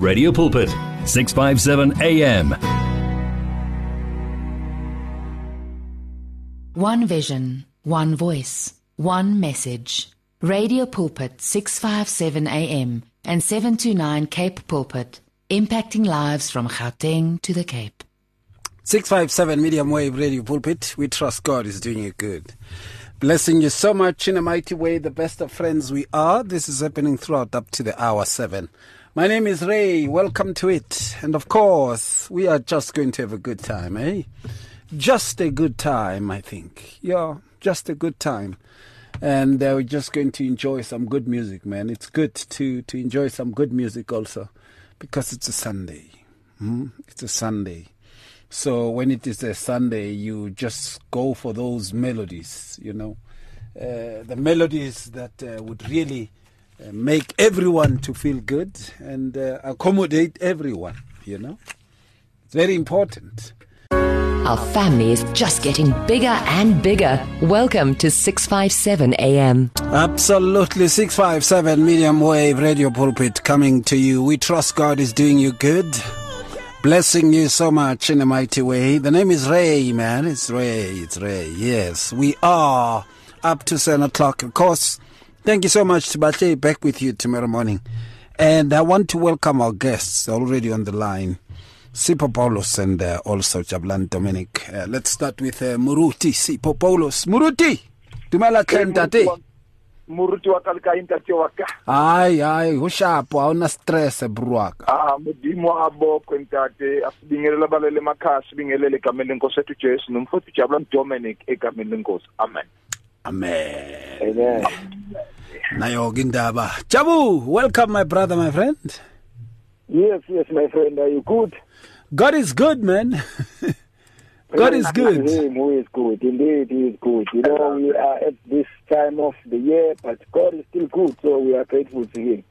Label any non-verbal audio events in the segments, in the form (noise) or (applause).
Radio Pulpit, 657 AM. One vision, one voice, one message. Radio Pulpit 657 AM and 729 Cape Pulpit, impacting lives from Gauteng to the Cape. 657 medium wave radio pulpit. We trust God is doing you good. Blessing you so much in a mighty way, the best of friends we are. This is happening throughout up to the hour seven. My name is Ray. Welcome to it. And of course, we are just going to have a good time, eh? Just a good time, I think. Yeah, just a good time. And uh, we're just going to enjoy some good music, man. It's good to, to enjoy some good music also because it's a Sunday. Hmm? It's a Sunday. So when it is a Sunday, you just go for those melodies, you know, uh, the melodies that uh, would really make everyone to feel good and uh, accommodate everyone, you know. It's very important. Our family is just getting bigger and bigger. Welcome to 657 AM. Absolutely. 657 medium wave radio pulpit coming to you. We trust God is doing you good. Blessing you so much in a mighty way. The name is Ray, man. It's Ray. It's Ray. Yes, we are up to 7 o'clock. Of course, thank you so much to Bache. Back with you tomorrow morning. And I want to welcome our guests already on the line. Sipo Paulos and uh, also Jabulani Dominic. Uh, let's start with uh, Muruti Sipo Paulos. Muruti! Dumela tate. moruti wa ka le kae ntate wa ka Ai, ai, ho shapo, ha una stress bro wa ka. ah modimo a bokwe ntate asibingelela balele emakhaya sibingelele egameni lenkosi ethu jesu nomfowethu jabula dominic egameni lenkosi amen Amen. amen Nayo ke indaba. Jabu, welcome my brother, my friend. yes yes my friend are you good God is good, man. (laughs) God is good. him who is good indeed he is good you know we are at this time of the year but god is still good so we are grateful to him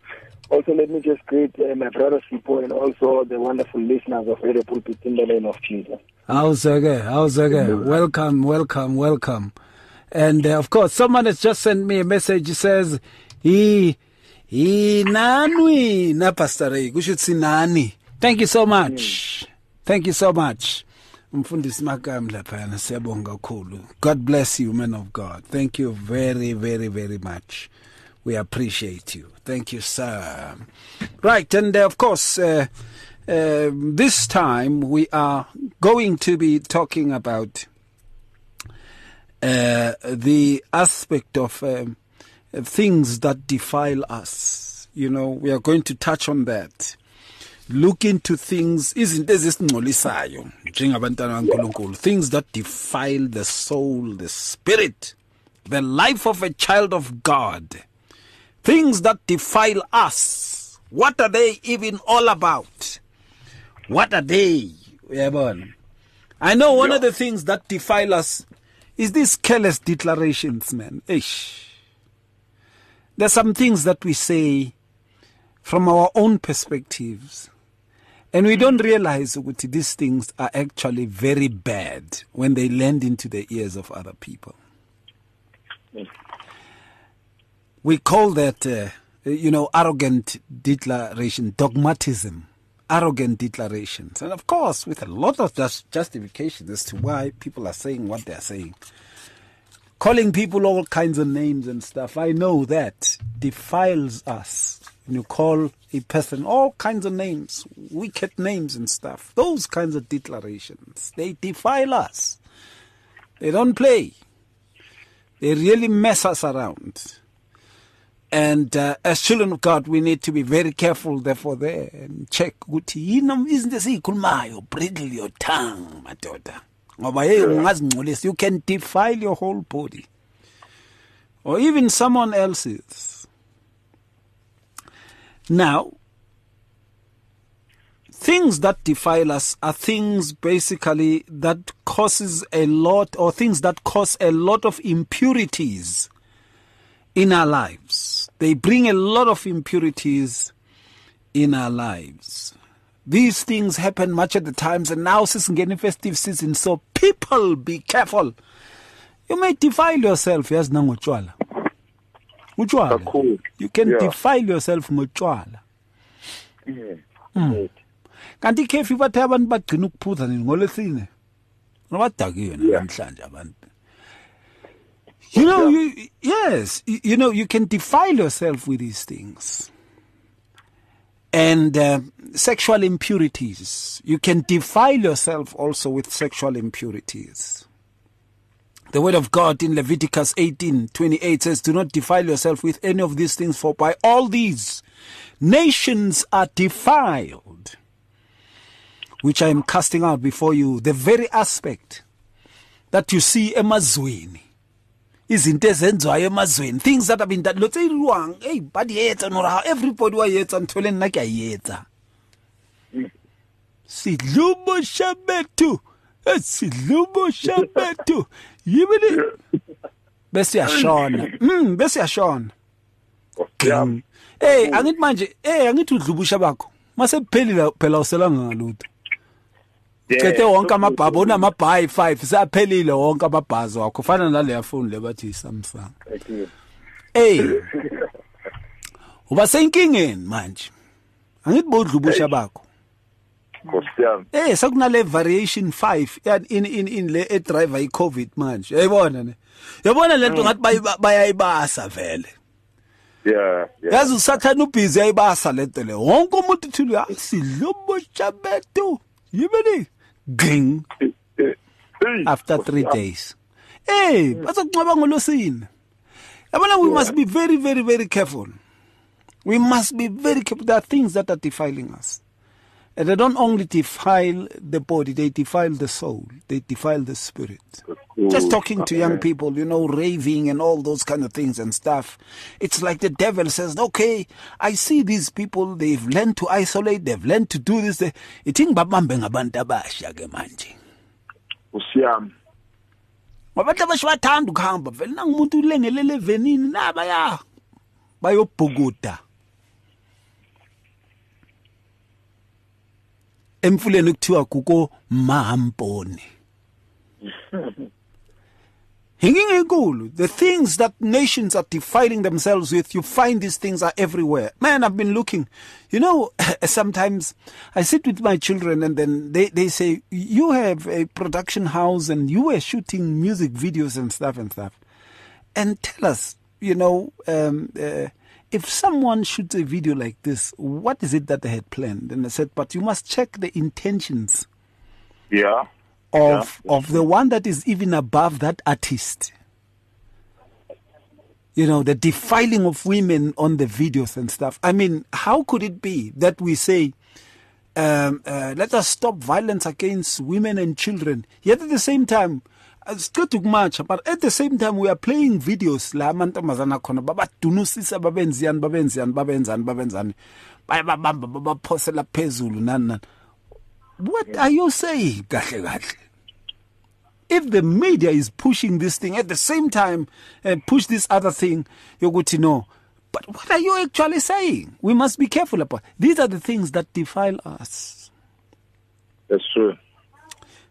also let me just greet uh, my brother Sipo and also the wonderful listeners of Radio Pulpit in the name of Jesus How's okay? How's okay? Welcome, welcome, welcome. And uh, of course, someone has just sent me a message. He says, "He, he nanwi na Pastor Ray. Kusho ukuthi nani." Thank you so much. Thank you so much. Umfundisi Makam laphana siyabonga kakhulu. God bless you, man of God. Thank you very, very, very much. We appreciate you. Thank you, sir. Right, and uh, of course, uh, uh, this time we are going to be talking about the aspect of um, things that defile us. You know, we are going to touch on that. Look into things, izinto ezisingcolisayo njengabantwana kaNkulunkulu, things that defile the soul, the spirit, the life of a child of God. Things that defile us. What are they even all about? What are they? I know one of the things that defile us is these careless declarations, man. Ish. There's some things that we say from our own perspectives. And we don't realize that these things are actually very bad when they land into the ears of other people. We call that, uh, you know, arrogant declaration, dogmatism, arrogant declarations. And of course, with a lot of just justification as to why people are saying what they're saying. Calling people all kinds of names and stuff, I know that defiles us. When you call a person all kinds of names, wicked names and stuff, those kinds of declarations, they defile us. They don't play. They really mess us around. And uh, as children of God, we need to be very careful, therefore, there and check. izinto esiyikhulumayo bridle your tongue, hey ungazingcolisa, you can defile your whole body. Or even someone else's. Now, things that defile us are things basically that causes a lot or things that cause a lot of impurities in our lives. They bring a lot of impurities in our lives. These things happen much at the times, and now sisingena festive season, so people be careful. You may defile yourself, yes, nangotshwala. Utshwala. Kakhulu. You can Yeah. defile yourself ngotshwala. Hmm. Right. kanti ikhefi bathe abantu bagcina ukuphuza nini ngolesine nobadakiwe namhlanje abantu you know you, yes. You, you know you can defile yourself with these things. And uh, sexual impurities. You can defile yourself also with sexual impurities. The word of God in Leviticus 18 28 says, Do not defile yourself with any of these things, for by all these nations are defiled, which I am casting out before you. The very aspect that you see emazweni izinto ezenziwayo emazweni things that have been done. Lotse iriwang hey ba di etsa nora everybody wa etsa ntho le nna ke a e etsa sidlubusha bethu Eh, sidlubusha bethu yibili bese yashona mm bese yashona Yami. hey angithi manje hey angithi udlubusha bakho mase kuphelile phela uselanga ngalutho cethe wonke amabhabha unamabhayi 5 saphelile wonke amabhazi wakho. Fana naleya phone le bathi Samsung Thank you. hey uba senkingeni manje? Angithi bodlubusha bakho. Nkosi yami. Eh sekunale variation 5 yani in in in le e driver i covid manje uyayibona ne yabona lento ngathi bayi- bayayibasa vele. Yeah, yeah. yazi usathana ubhizi yayibasa lento le. Wonke umuntu uthule asidlubusha bethu. Yibini ging hey, after Nkosi 3 yami. days. Eh bazokunqoba ngolosini. Yabona we must be very very very careful. We must be very careful. There are things that are defiling us and they don't only defile the body they defile the soul they defile the spirit just talking to young people, you know, raving and all those kind of things and stuff. It's like the devil says, okay, I see these people, they've learned to isolate, they've learned to do this. They, ithi ngibabambe ngabantu abasha ke manje. Nkosi yami. Abantu abasha bathanda ukuhamba vele nangumuntu ulengelele evenini naba ya bayobhukuda. Emfuleni kuthiwa kuko Mahamponi. (laughs) Hanging enkulu. The things that nations are defiling themselves with, you find these things are everywhere. Man, I've been looking. You know, (laughs) sometimes I sit with my children and then they, they say, You have a production house and you were shooting music videos and stuff and stuff. And tell us, you know, um, uh, if someone shoots a video like this, what is it that they had planned? And I said, But you must check the intentions Yeah. of of the one that is even above that artist. You know, the defiling of women on the videos and stuff. I mean, how could it be that we say, um, uh, let us stop violence against women and children, yet at the same time, to much, but at the same time, we are playing videos la amantombazana khona babadunusisa babenziyani babenziyani babenzani babenzani bayababamba babaphosela phezulu nani nani. What are you saying? Kahle kahle. If the media is pushing this thing at the same time and push this other thing yokuthi no. But what are you actually saying? We must be careful about these are the things that defile us. That's true.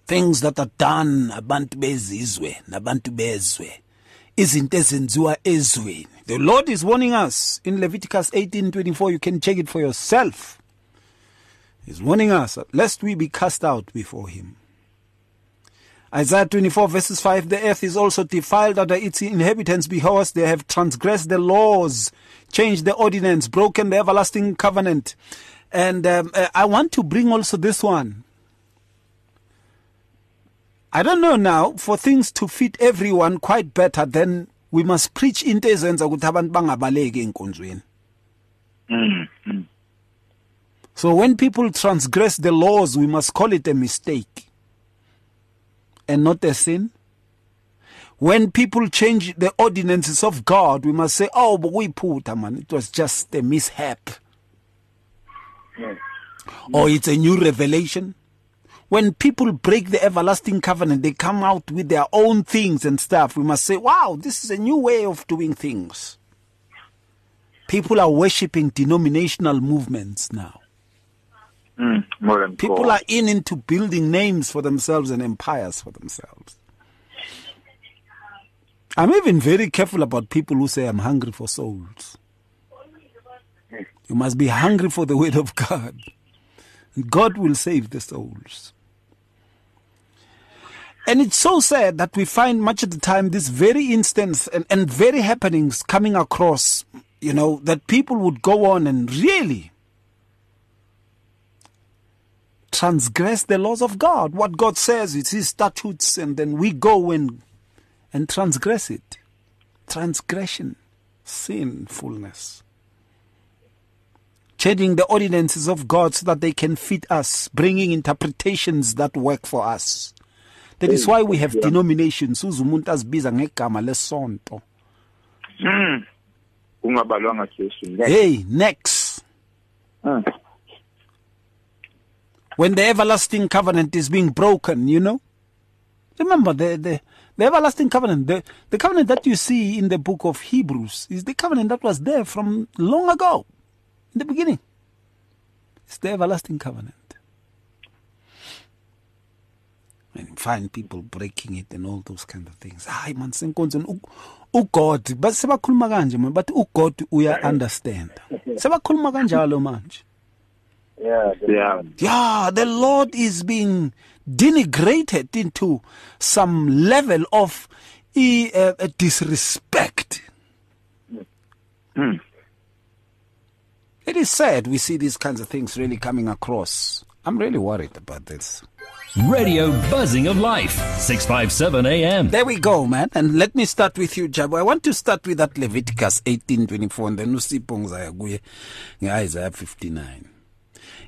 Things that are done abantu bezizwe nabantu bezwe. Izinto ezenziwa ezweni. The lord is warning us. In leviticus 18:24 you can check it for yourself. He's warning us lest we be cast out before him. Isaiah 24 verses 5 The earth is also defiled under its inhabitants because they have transgressed the laws, changed the ordinance, broken the everlasting covenant. And um, uh, I want to bring also this one. I don't know now for things to fit everyone quite better then we must preach into ezenza ukuthi abantu bangabaleki enkonzweni. Mm, mm. So when people transgress the laws we must call it a mistake and not a sin. When people change the ordinances of God we must say oh but we put ah, man it was just a mishap. Or it's a new revelation. When people break the everlasting covenant, they come out with their own things and stuff. We must say, wow, this is a new way of doing things. People are worshipping denominational movements now. Mm, People are in into building names for themselves and empires for themselves. I'm even very careful about people who say, I'm hungry for souls. You must be hungry for the word of God. God will save the souls. And it's so sad that we find much of the time this very instance and, and very happenings coming across, you know, that people would go on and really transgress the laws of God. What God says, it's His statutes, and then we go and and transgress it. Transgression, sinfulness. Changing the ordinances of God so that they can fit us, bringing interpretations that work for us. That is why we have Yeah. denominations. Uze umuntu azibiza ngegama lesonto. Mm. Ungabalwanga Jesu. Hey, next. Mm. when the everlasting covenant is being broken, you know. Remember the the, the everlasting covenant, the, the covenant that you see in the book of Hebrews is the covenant that was there from long ago, in the beginning. It's the everlasting covenant. And find people breaking it and all those kind of things. Hayi man senkonzweni u- uGod base sebakhuluma kanje man but uGod uya understand. Sebakhuluma kanjalo manje. Yeah, the- Yeah. Yeah, the Lord is being denigrated into some level of eh, uh, disrespect. Mm. It is sad we see these kinds of things really coming across. I'm really worried about this. Radio Buzzing of Life. 657 AM. There we go, man. And let me start with you, Jabu. I want to start with that Leviticus 18:24 and then usipho ngizaya kuye ngeIsaiah 59.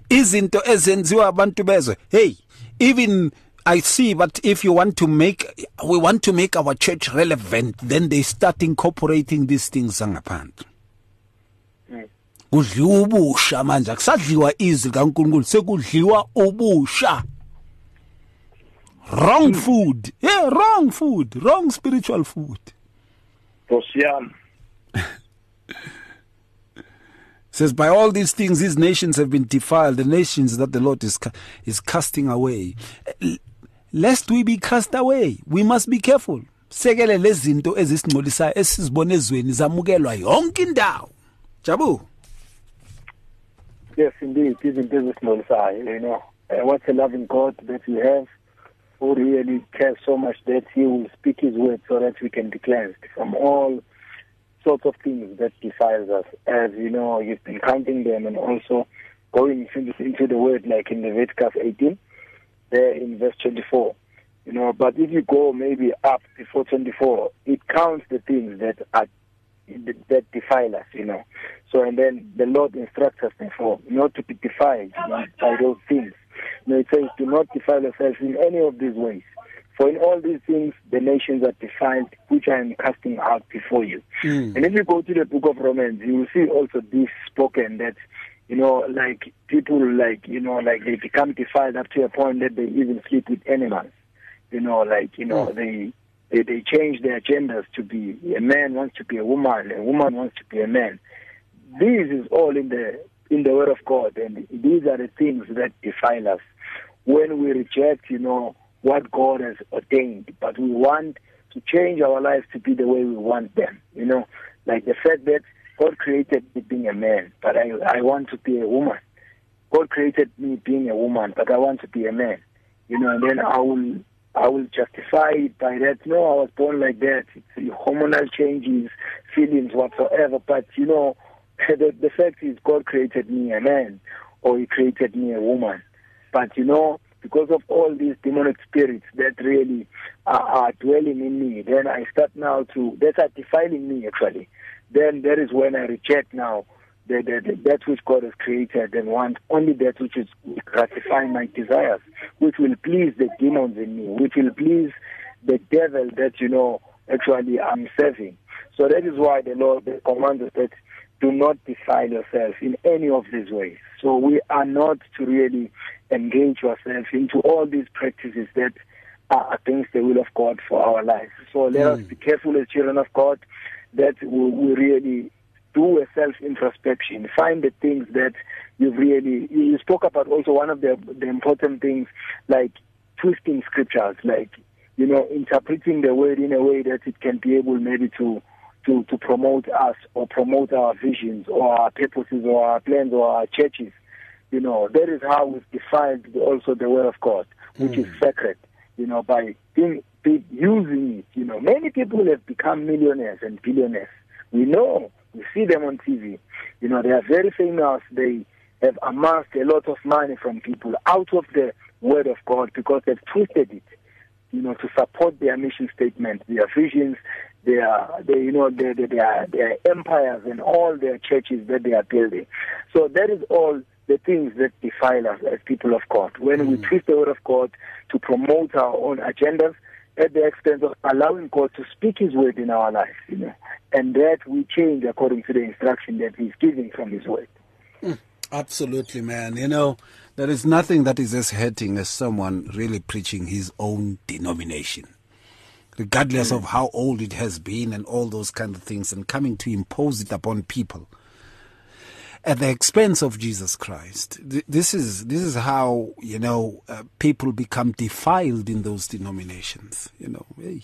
Izinto ezenziwa abantu bezwe. Hey, even I see but if you want to make we want to make our church relevant, then they start incorporating these things ngaphandle. Kudliwa ubusha manje. Wrong food. Yeah, wrong food. Wrong spiritual food. Nkosi (laughs) says by all these things these nations have been defiled the nations that the lord is is casting away L- lest we be cast away we must be careful sekele lezinto ezisingcolisayo esizibona ezweni zamukelwa yonke indawo jabu Yes, indeed. Izinto ezisibonisayo, you know. Uh, what a loving God that we have who really cares so much that he will speak his word so that we can be cleansed from all sorts of things that defiles us. As you know, you've been counting them and also going into, the word like in Leviticus 18, there in verse 24. You know, but if you go maybe up before 24, it counts the things that are that defile us, you know. So, and then the Lord instructs us, therefore, not to be defiled you know, by those things. You know, it says, do not defile yourselves in any of these ways. For in all these things, the nations are defiled, which I am casting out before you. Hmm. And if you go to the book of Romans, you will see also this spoken that, you know, like people like, you know, like they become defiled up to a point that they even sleep with animals. You know, like, you know, hmm. they they, they change their genders to be a man wants to be a woman, a woman wants to be a man. This is all in the in the word of God, and these are the things that define us. When we reject, you know, what God has ordained, but we want to change our lives to be the way we want them. You know, like the fact that God created me being a man, but I I want to be a woman. God created me being a woman, but I want to be a man. You know, and then I will I will justify it by that. No, I was born like that. It's hormonal changes, feelings whatsoever. But you know, (laughs) the the fact is, God created me a man, or He created me a woman. But you know, because of all these demonic spirits that really are, are dwelling in me, then I start now to that are defiling me actually. Then that is when I reject now the, the, the, that which God has created and want only that which is gratifying my desires, which will please the demons in me, which will please the devil that you know actually I'm serving. So that is why the Lord commands us that do not defile yourself in any of these ways. So we are not to really engage ourselves into all these practices that are against the will of God for our lives. So let us hmm. be careful as children of God that we, we really do a self introspection, find the things that you've really you spoke about also one of the the important things like twisting scriptures, like you know, interpreting the word in a way that it can be able maybe to to, to promote us or promote our visions or our purposes or our plans or our churches. You know, that is how we've defined also the word of God, which is hmm. sacred. You know, by being, be using it. You know, many people have become millionaires and billionaires. We know, we see them on TV. You know, they are very famous. They have amassed a lot of money from people out of the word of God because they've twisted it you know, to support their mission statement, their visions, their, their you know, their, their, their, empires and all their churches that they are building. So that is all the things that defile us as people of God. When we mm. twist the word of God to promote our own agendas at the expense of allowing God to speak his word in our lives, you know, and that we change according to the instruction that he's giving from his word. Mm. Absolutely, man. You know, there is nothing that is as hurting as someone really preaching his own denomination, regardless of how old it has been and all those kind of things, and coming to impose it upon people at the expense of Jesus Christ. Th- This is this is how you know uh, people become defiled in those denominations. You know, hey.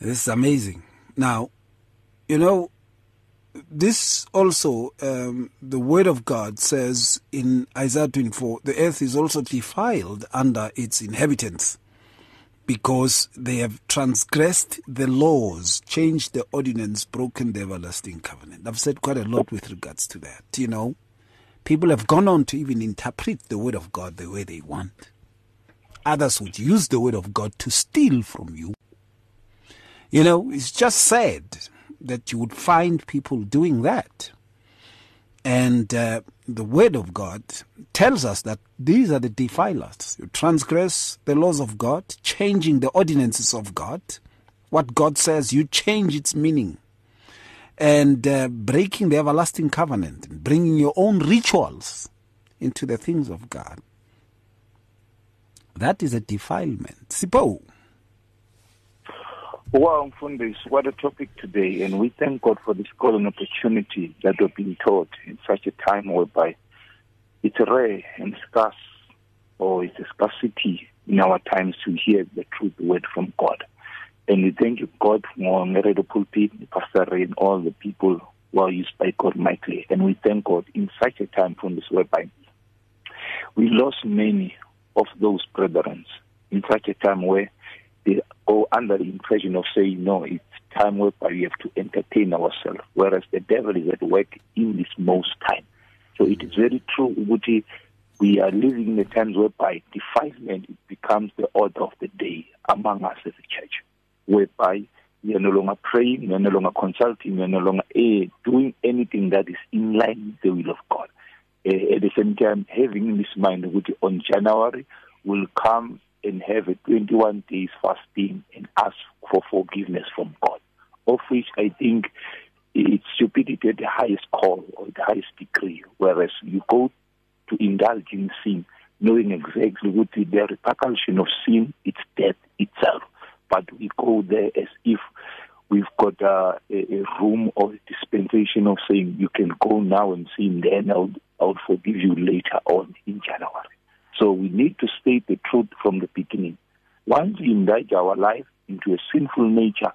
this is amazing. Now, you know, this also, um, the word of God says in Isaiah 24, the earth is also defiled under its inhabitants because they have transgressed the laws, changed the ordinance, broken the everlasting covenant. I've said quite a lot with regards to that. You know, people have gone on to even interpret the word of God the way they want. Others would use the word of God to steal from you. You know, it's just sad that you would find people doing that. And uh, the Word of God tells us that these are the defilers. You transgress the laws of God, changing the ordinances of God. What God says, you change its meaning. And uh, breaking the everlasting covenant, bringing your own rituals into the things of God. That is a defilement. Sipo. Wow, Mfundis, what a topic today. And we thank God for this golden opportunity that we've been taught in such a time whereby it's rare and scarce, or it's a scarcity in our times to hear the truth word from God. And we thank you, God, for Meredo Pulpit, Pastor Ray, and all the people who are used by God mightily. And we thank God in such a time from this whereby we lost many of those brethren in such a time where they go under the impression of saying, no, it's time whereby we have to entertain ourselves, whereas the devil is at work in this most time. So it is very true, Uguti, we are living in the times whereby defilement becomes the order of the day among us as a church, whereby we are no longer praying, we are no longer consulting, we are no longer eh, doing anything that is in line with the will of God. Eh, at the same time, having in this mind, Uguti, on January, will come and have a 21 days fasting and ask for forgiveness from God, of which I think it's stupidity at the highest call or the highest degree, whereas you go to indulge in sin, knowing exactly what the repercussion of sin, it's death itself. But we go there as if we've got a, a room of dispensation of saying you can go now and sin, then I'll, I'll forgive you later on in January. So we need to state the truth from the beginning. Once we indulge our life into a sinful nature,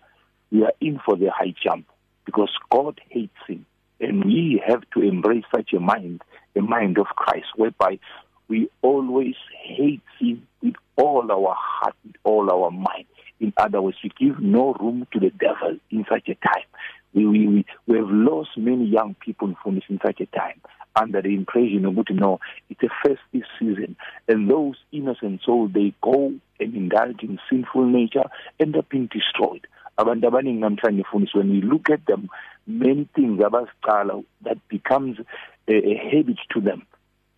we are in for the high jump because God hates sin. And we have to embrace such a mind, a mind of Christ, whereby we always hate sin with all our heart, with all our mind. In other words, we give no room to the devil in such a time. We, we, we, have lost many young people in such a time under the impression of you know it's a festive season. And those innocent souls they go and indulge in sinful nature end up being destroyed. Abantu abaningi namhlanje when we look at them many things abazicala that becomes a, a habit to them.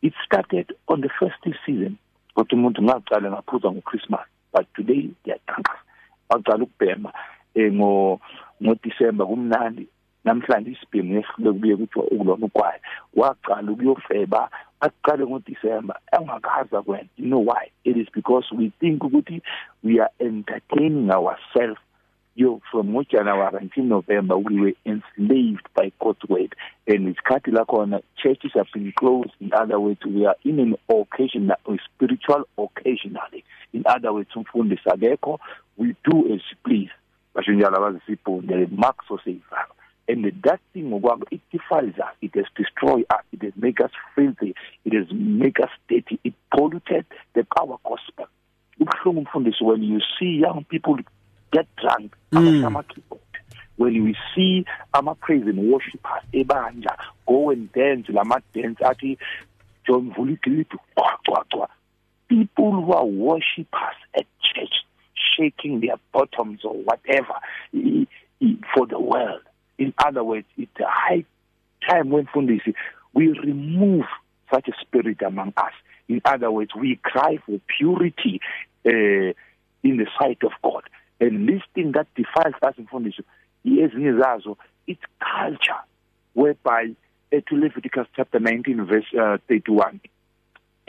It started on the festive season. Kodwa umuntu ngaqala ngaphuza ngochristmas but today ngiyaqanqa waqala ukubhema eh, kumnandi namhlanje isibhimu nesihlule kubuye kuthiwa ukulona ugwayi waqala ukuyofeba aqale ngoDisemba engakaza kwena. You know why? It is because we think ukuthi we are entertaining ourselves. Yo from January until November we were enslaved by God's word and isikhathi la khona churches have been closed. In other words we are in an occasion a spiritual occasionally. In other words umfundisi akekho. We do as please. Basho njalo marks of savior And that thing, it defiles us. It has destroyed us. It has made us filthy. It has made us dirty. It polluted the power gospel. When you see young people get drunk, mm. when we see ama praise and worshipers ebanja go and dance lama dance athi John people who are worshippers at church shaking their bottoms or whatever for the world in other words it's a high time when fundisi we remove such a spirit among us. In other words we cry for purity uh, in the sight of God. And this thing that defiles us in fundisi ezinye zazo it's culture whereby uh, to Leviticus chapter 19 verse uh, 31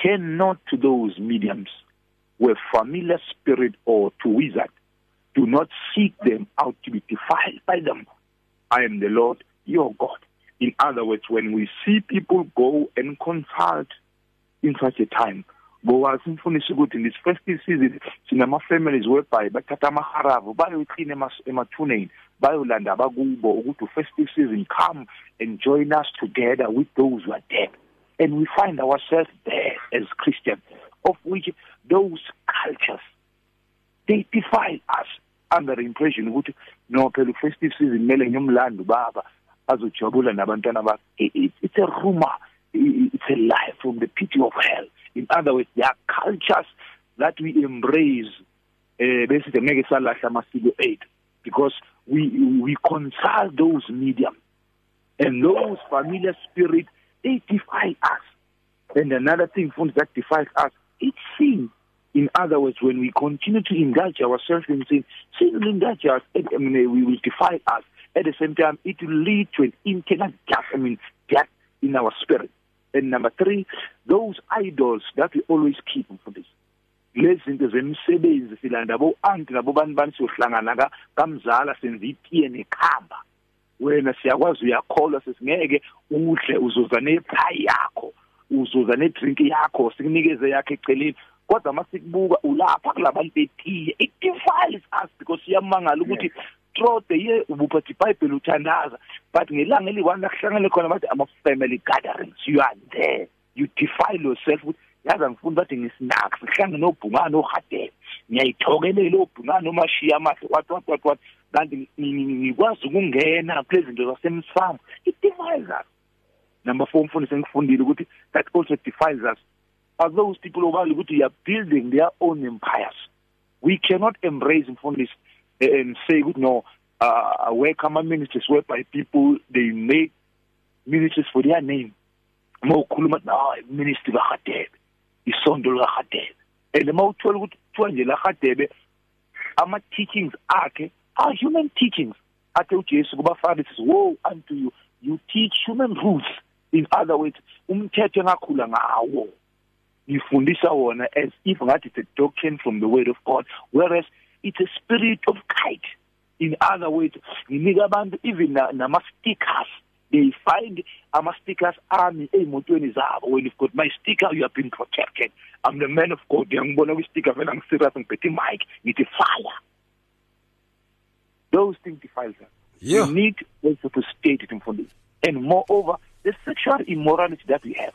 turn not to those mediums where familiar spirit or to wizard do not seek them out to be defiled by them I am the Lord your God. In other words when we see people go and consult in such a time ngoba simfunisa ukuthi in this festive season sinama families whereby bathatha amaharavu bayoyiclean emathuneni bayolanda abakubo ukuthi festive season come and join us together with those who are dead. And we find ourselves there as Christians of which those cultures they defy us under impression ukuthi no phela festive season kumele ngiyomlando baba azojabula nabantwana bakhe. It's a rumor. It's a lie from the pit of hell. In other words there are cultures that we embrace eh bese ngeke salahla amasiko ethu because we we consult those mediums and those familiar spirits they defy us. And another thing that defies us it's sin in other words when we continue to indulge ourselves in sin sin will indulge us I mean we will defy us. At the same time it will lead to an internal death I mean death in our spirit. And number 3 those idols that we always keep for this. Lezi zinto zemisebenzi silanda bo anti nabo bani bani siyohlangana ka kamzala senza itiye nekhamba wena siyakwazi uyakholwa sesingeke udle uzuza nepie yakho uzuza nedrink yakho sikunikeze yakhe eceleni kodwa masikubuka ulapha kulabantu betiye it defiles us because siyamangala ukuthi throughout the year ubuphathi iBhayibheli uthandaza but ngelanga eliwani lakuhlangane khona bathi ama family gatherings you are there. You defile yourself ukuthi yazi angifuni bathi ngisinaka sihlangane nobhungane ohadele. Ngiyayithokelela obhungane omashiya amahle what what what what. Kanti ngikwazi ukungena kulezi zinto zasemsamo. It defiles us. Number 4 mfundisi engifundile ukuthi that also defiles us. Are those people ukuthi are building their own empires. We cannot embrace mfundisi and say no uh welcome ministers whereby people they make ministers for their name. Mawukhuluma no ministry kaHadebe isonto likaHadebe and mawuthola ukuthi kuthiwa nje laHadebe ama teachings akhe are human teachings. Athe uJesu kubaFarisees woe unto you. You teach human rules. In other words umthetho engakhula ngawo ngifundisa wona as if ngathi it's a doctrine from the word of God whereas it's a spirit of kite. In other words nginika abantu even nama stickers they find ama stickers ami emotweni zabo. When you've got my sticker you have been protected. I'm the man of god. Ngibona ku sticker vela ngiserious ngiphethe mic ngithi fire. Those things defiles us yeah. we need also to state it mfundisi and moreover the sexual immorality that we have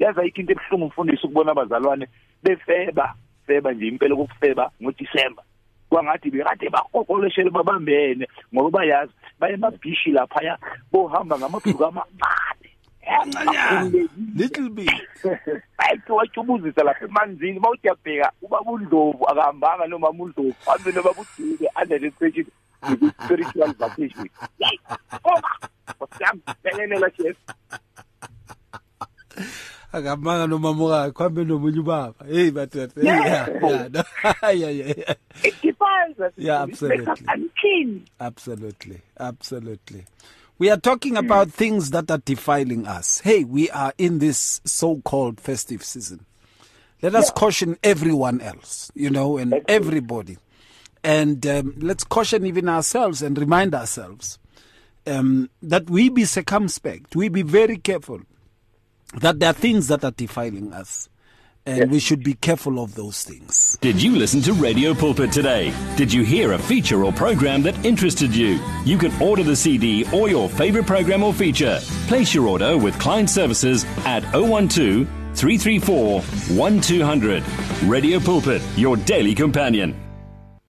yaza ikinto ebuhlungu mfundisi ukubona abazalwane befeba feba nje impela kokufeba ngoDisemba. Kwangathi bekade bakokoleshele babambene ngoba bayazi baye mabhishi lapha bohamba ngamabhuku amancane little bit. (laughs) Bayithi wachubuzisa lapha emanzini mawujabheka ubaba uNdlovu akahambanga noma uNdlovu hambe noma budike under the question spiritual vacation. Ngoba wasiyambelelela chef akamanga nomama wakhe hambe nomunye ubaba. Hey but yeah yeah no, (laughs) yeah yeah it us. Yeah absolutely. Absolutely absolutely. We are talking about things that are defiling us. Hey we are in this so-called festive season. Let us yeah. caution everyone else you know and everybody. And um, let's caution even ourselves and remind ourselves um, that we be circumspect. We be very careful that there are things that are defiling us. And Yes. we should be careful of those things. Did you listen to Radio Pulpit today? Did you hear a feature or program that interested you? You can order the CD or your favorite program or feature. Place your order with client services at 012 334 1200. Radio Pulpit, your daily companion.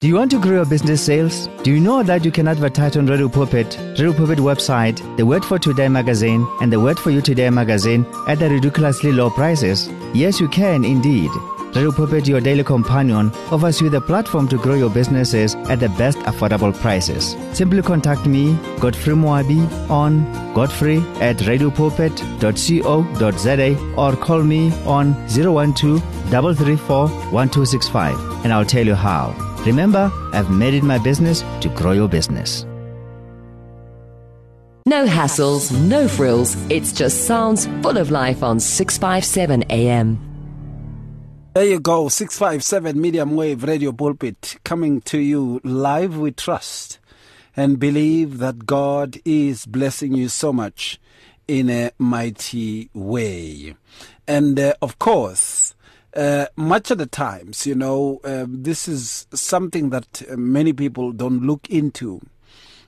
Do you want to grow your business sales? Do you know that you can advertise on Radio Pulpit, Radio Pulpit website, the Word for Today magazine, and the Word for You Today magazine at the ridiculously low prices? Yes, you can indeed. Radio Pulpit, your daily companion, offers you the platform to grow your businesses at the best affordable prices. Simply contact me, Godfrey Moabi, on godfrey at radiopulpit.co.za or call me on 012 334 1265 and I'll tell you how. Remember, I've made it my business to grow your business. No hassles, no frills. It's just sounds full of life on 657 AM. There you go, 657 medium wave radio pulpit coming to you live. We trust and believe that God is blessing you so much in a mighty way. And uh, of course, uh, much of the times, you know, um, this is something that uh, many people don't look into.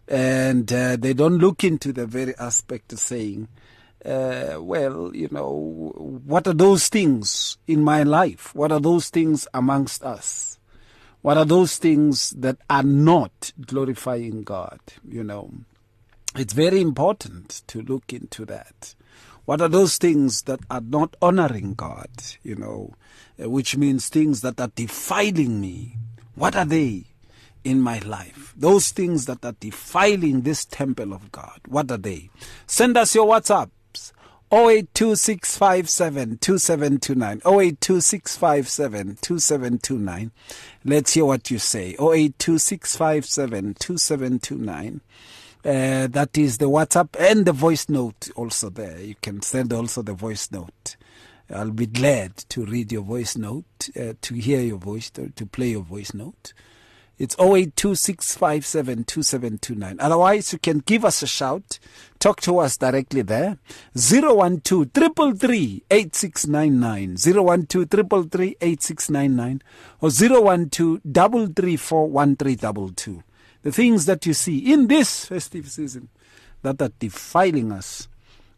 And uh, they don't look into the very aspect of saying, uh, well, you know, what are those things in my life? What are those things amongst us? What are those things that are not glorifying God? You know, it's very important to look into that. What are those things that are not honoring God? You know, uh, which means things that are defiling me. What are they? in my life. Those things that are defiling this temple of God. What are they? Send us your WhatsApps. 082657 2729. 082657 2729. Let's hear what you say. 082657 2729. Uh, that is the WhatsApp and the voice note also there. You can send also the voice note. I'll be glad to read your voice note, uh, to hear your voice, to, to play your voice note. It's 0826572729. Otherwise, you can give us a shout. Talk to us directly there. 012 333 8699. 012 333 8699. Or 012 334 1322. The things that you see in this festive season that are defiling us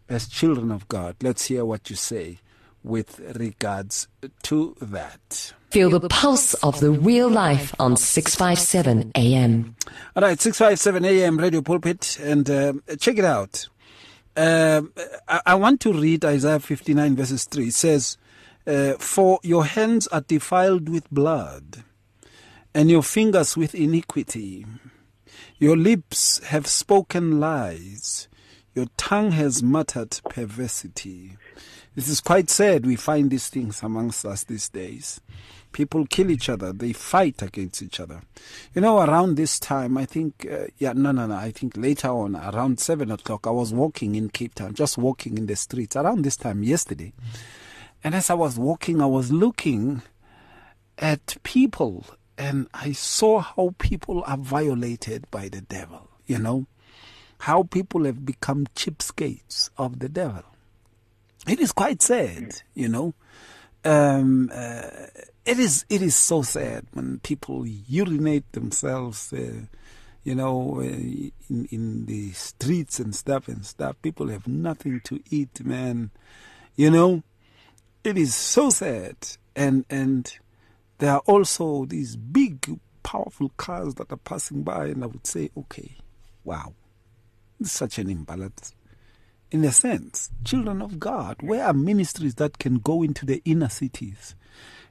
as children of God. Let's hear what you say with regards to that. Feel the pulse of the real life on 657 AM. All right, 657 AM Radio Pulpit, and uh, check it out. Um I, I want to read Isaiah 59, verses 3. It says, uh, For your hands are defiled with blood, and your fingers with iniquity. Your lips have spoken lies, your tongue has muttered perversity. This is quite sad. We find these things amongst us these days. People kill each other. They fight against each other. You know, around this time, I think, uh, yeah, no, no, no. I think later on, around seven o'clock, I was walking in Cape Town, just walking in the streets around this time yesterday. And as I was walking, I was looking at people and I saw how people are violated by the devil, you know, how people have become cheapskates of the devil. It is quite sad, you know. Um, uh, it is it is so sad when people urinate themselves, uh, you know, uh, in in the streets and stuff and stuff. People have nothing to eat, man. You know, it is so sad, and and there are also these big, powerful cars that are passing by, and I would say, okay, wow, such an imbalance in a sense, children of God, where are ministries that can go into the inner cities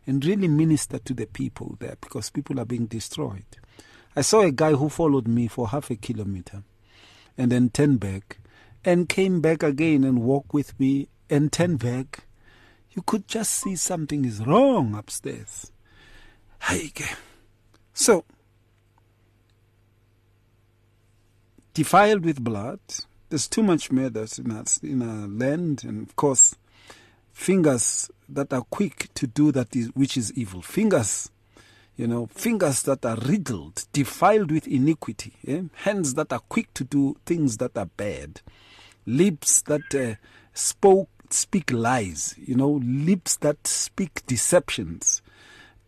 and really minister to the people there because people are being destroyed? I saw a guy who followed me for half a kilometer and then turned back and came back again and walked with me and turned back. You could just see something is wrong upstairs. Haike. So, defiled with blood, there's too much murder in our, in our land, and of course, fingers that are quick to do that is, which is evil. Fingers, you know, fingers that are riddled, defiled with iniquity. Yeah? Hands that are quick to do things that are bad. Lips that uh, spoke speak lies, you know, lips that speak deceptions,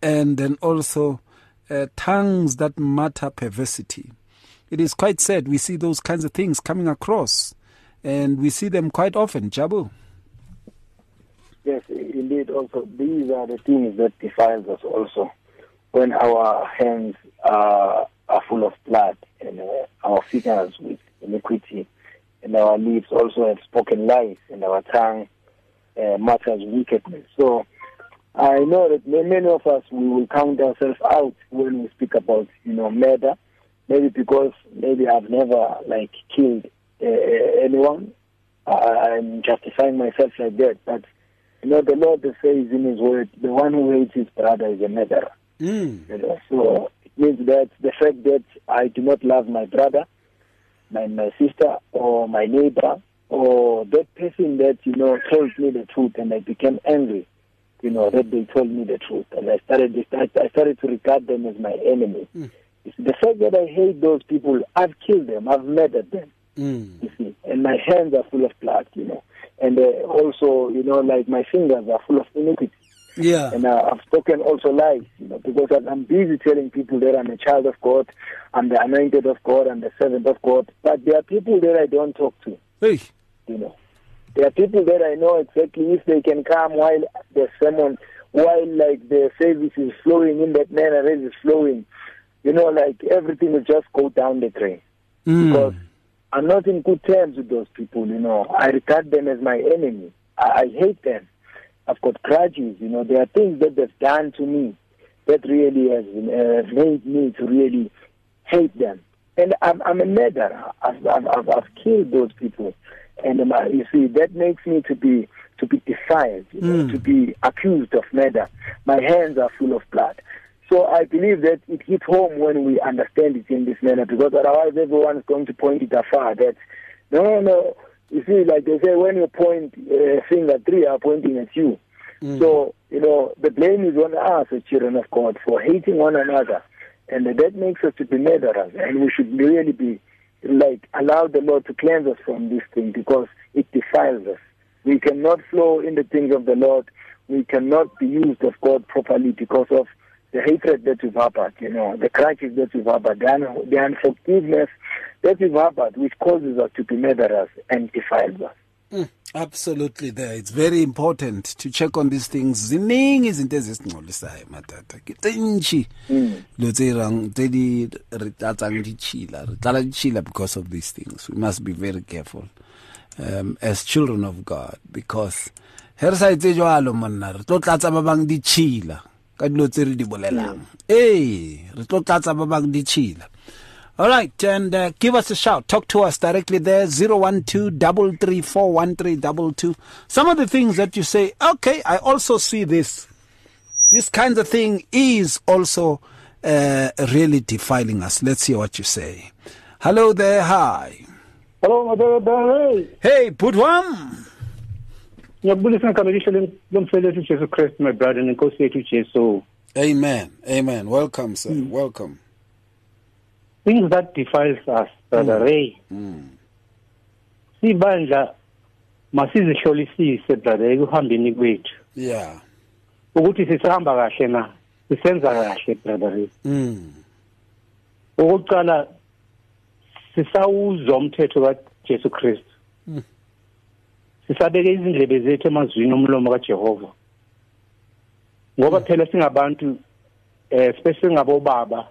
and then also uh, tongues that matter perversity. It is quite sad. We see those kinds of things coming across, and we see them quite often. Jabu. Yes, indeed. Also, these are the things that defiles us. Also, when our hands are, are full of blood and uh, our fingers with iniquity, and our lips also have spoken lies, and our tongue uh, wickedness. So, I know that many of us we will count ourselves out when we speak about you know murder, maybe because maybe I've never like killed uh, anyone. I'm justifying myself like that, but you know the Lord says in His Word, the one who hates his brother is a murderer. Mm. You know, so it means that the fact that I do not love my brother, my my sister, or my neighbor, or that person that you know told me the truth, and I became angry you know, that they told me the truth. And I started, I started to regard them as my enemy. Mm. The fact that I hate those people, I've killed them, I've murdered them. Mm. You see, and my hands are full of blood, you know, and uh, also, you know, like my fingers are full of iniquity. Yeah. And uh, I've spoken also lies, you know, because I'm busy telling people that I'm a child of God, I'm the anointed of God, I'm the servant of God. But there are people that I don't talk to, Hey. you know. There are people that I know exactly if they can come while the sermon, while like the service is flowing in that manner as it's flowing, you know, like everything will just go down the drain. Mm. Because I'm not in good terms with those people, you know. I regard them as my enemy. I, I hate them. I've got grudges, you know. There are things that they've done to me that really has uh, made me to really hate them. And I'm, I'm a murderer. I've, I've, I've, I've killed those people. And um, you see, that makes me to be to be defiled, you know, Mm. to be accused of murder. My hands are full of blood. So I believe that it hits home when we understand it in this manner, because otherwise everyone is going to point it afar. That no, no. No. You see, like they say, when you point a finger, three are pointing at you. So you know the blame is on us, as children of God, for hating one another, and that makes us to be murderers. And we should really be like allow the Lord to cleanse us from this thing because it defiles us. We cannot flow in the things of the Lord. We cannot be used of God properly because of the hatred that we've harbored, you know, the grudges that we've harbored, the, un- the unforgiveness that we've harbored, which causes us to be murderers and defiles us. Mm, absolutely there. It's very important to check on these things. Ziningi izinto ezisingcolisayo matata. Ke tse lo tse rang tse di re tlatsang ditšhila re tlala ditšhila because of these things. We must be very careful um, as children of god because he re sa etse jalo monna re tlo tlatsa ba bang ditšhila ka dilo tse re di bolelang. Ee re tlo tlatsa ba bang ditšhila All right, and uh, give us a shout. Talk to us directly there, 012-334-1322. Some of the things that you say, okay, I also see this. This kind of thing is also uh, really defiling us. Let's hear what you say. Hello there, hi. Hello. Hey, Putwam. Ngiyabulisa ngikabekisho lomfelethi uJesu Christ my brother nenkosi yethu Jesu. Amen, amen. Welcome, sir. Welcome. Things that defiles us, brother Ray. Sibandla masizihlolisise brother ekuhambeni kwethu Yeah. ukuthi sisahamba kahle na sisenza kahle brother Ray. Mm. Ukuqala sisawuzwa umthetho kaJesu Christ. Sisabeke izindlebe zethu emazwini omlomo kaJehova. Ngoba phela singabantu eh especially ngabobaba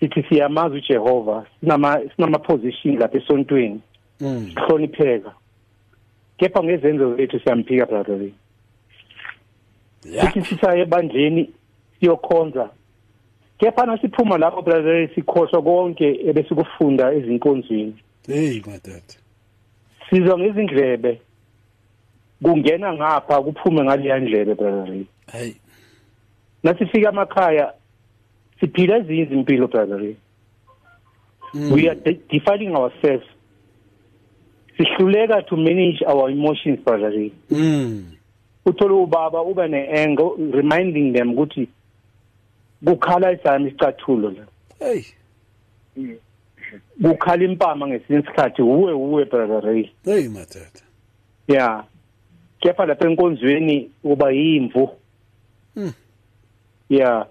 sithi siyamazi uJehova sinama sinama position lapha esontweni Mm. hlonipheka kepha ngezenzo zethu siyamphika brother. Yeah. sithi sisaye ebandleni siyokhonza kepha nasiphuma lapho brother sikhohlwa konke ebesikufunda ezinkonzweni Hey, my dad. sizwa ngezindlebe kungena ngapha kuphume ngaleya ndlebe brother Hey. nasifika emakhaya siphila ezinye izimpilo brother we are de- defiling ourselves. Sihluleka to manage our emotions brother Mm. uthola ubaba ube ne-anger reminding them ukuthi kukhala isami isicathulo la Hey. kukhala impama ngesinye isikhathi uwe uwe brother Hey, dad. yeah kepha lapha enkonzweni uba yimvu. Yeah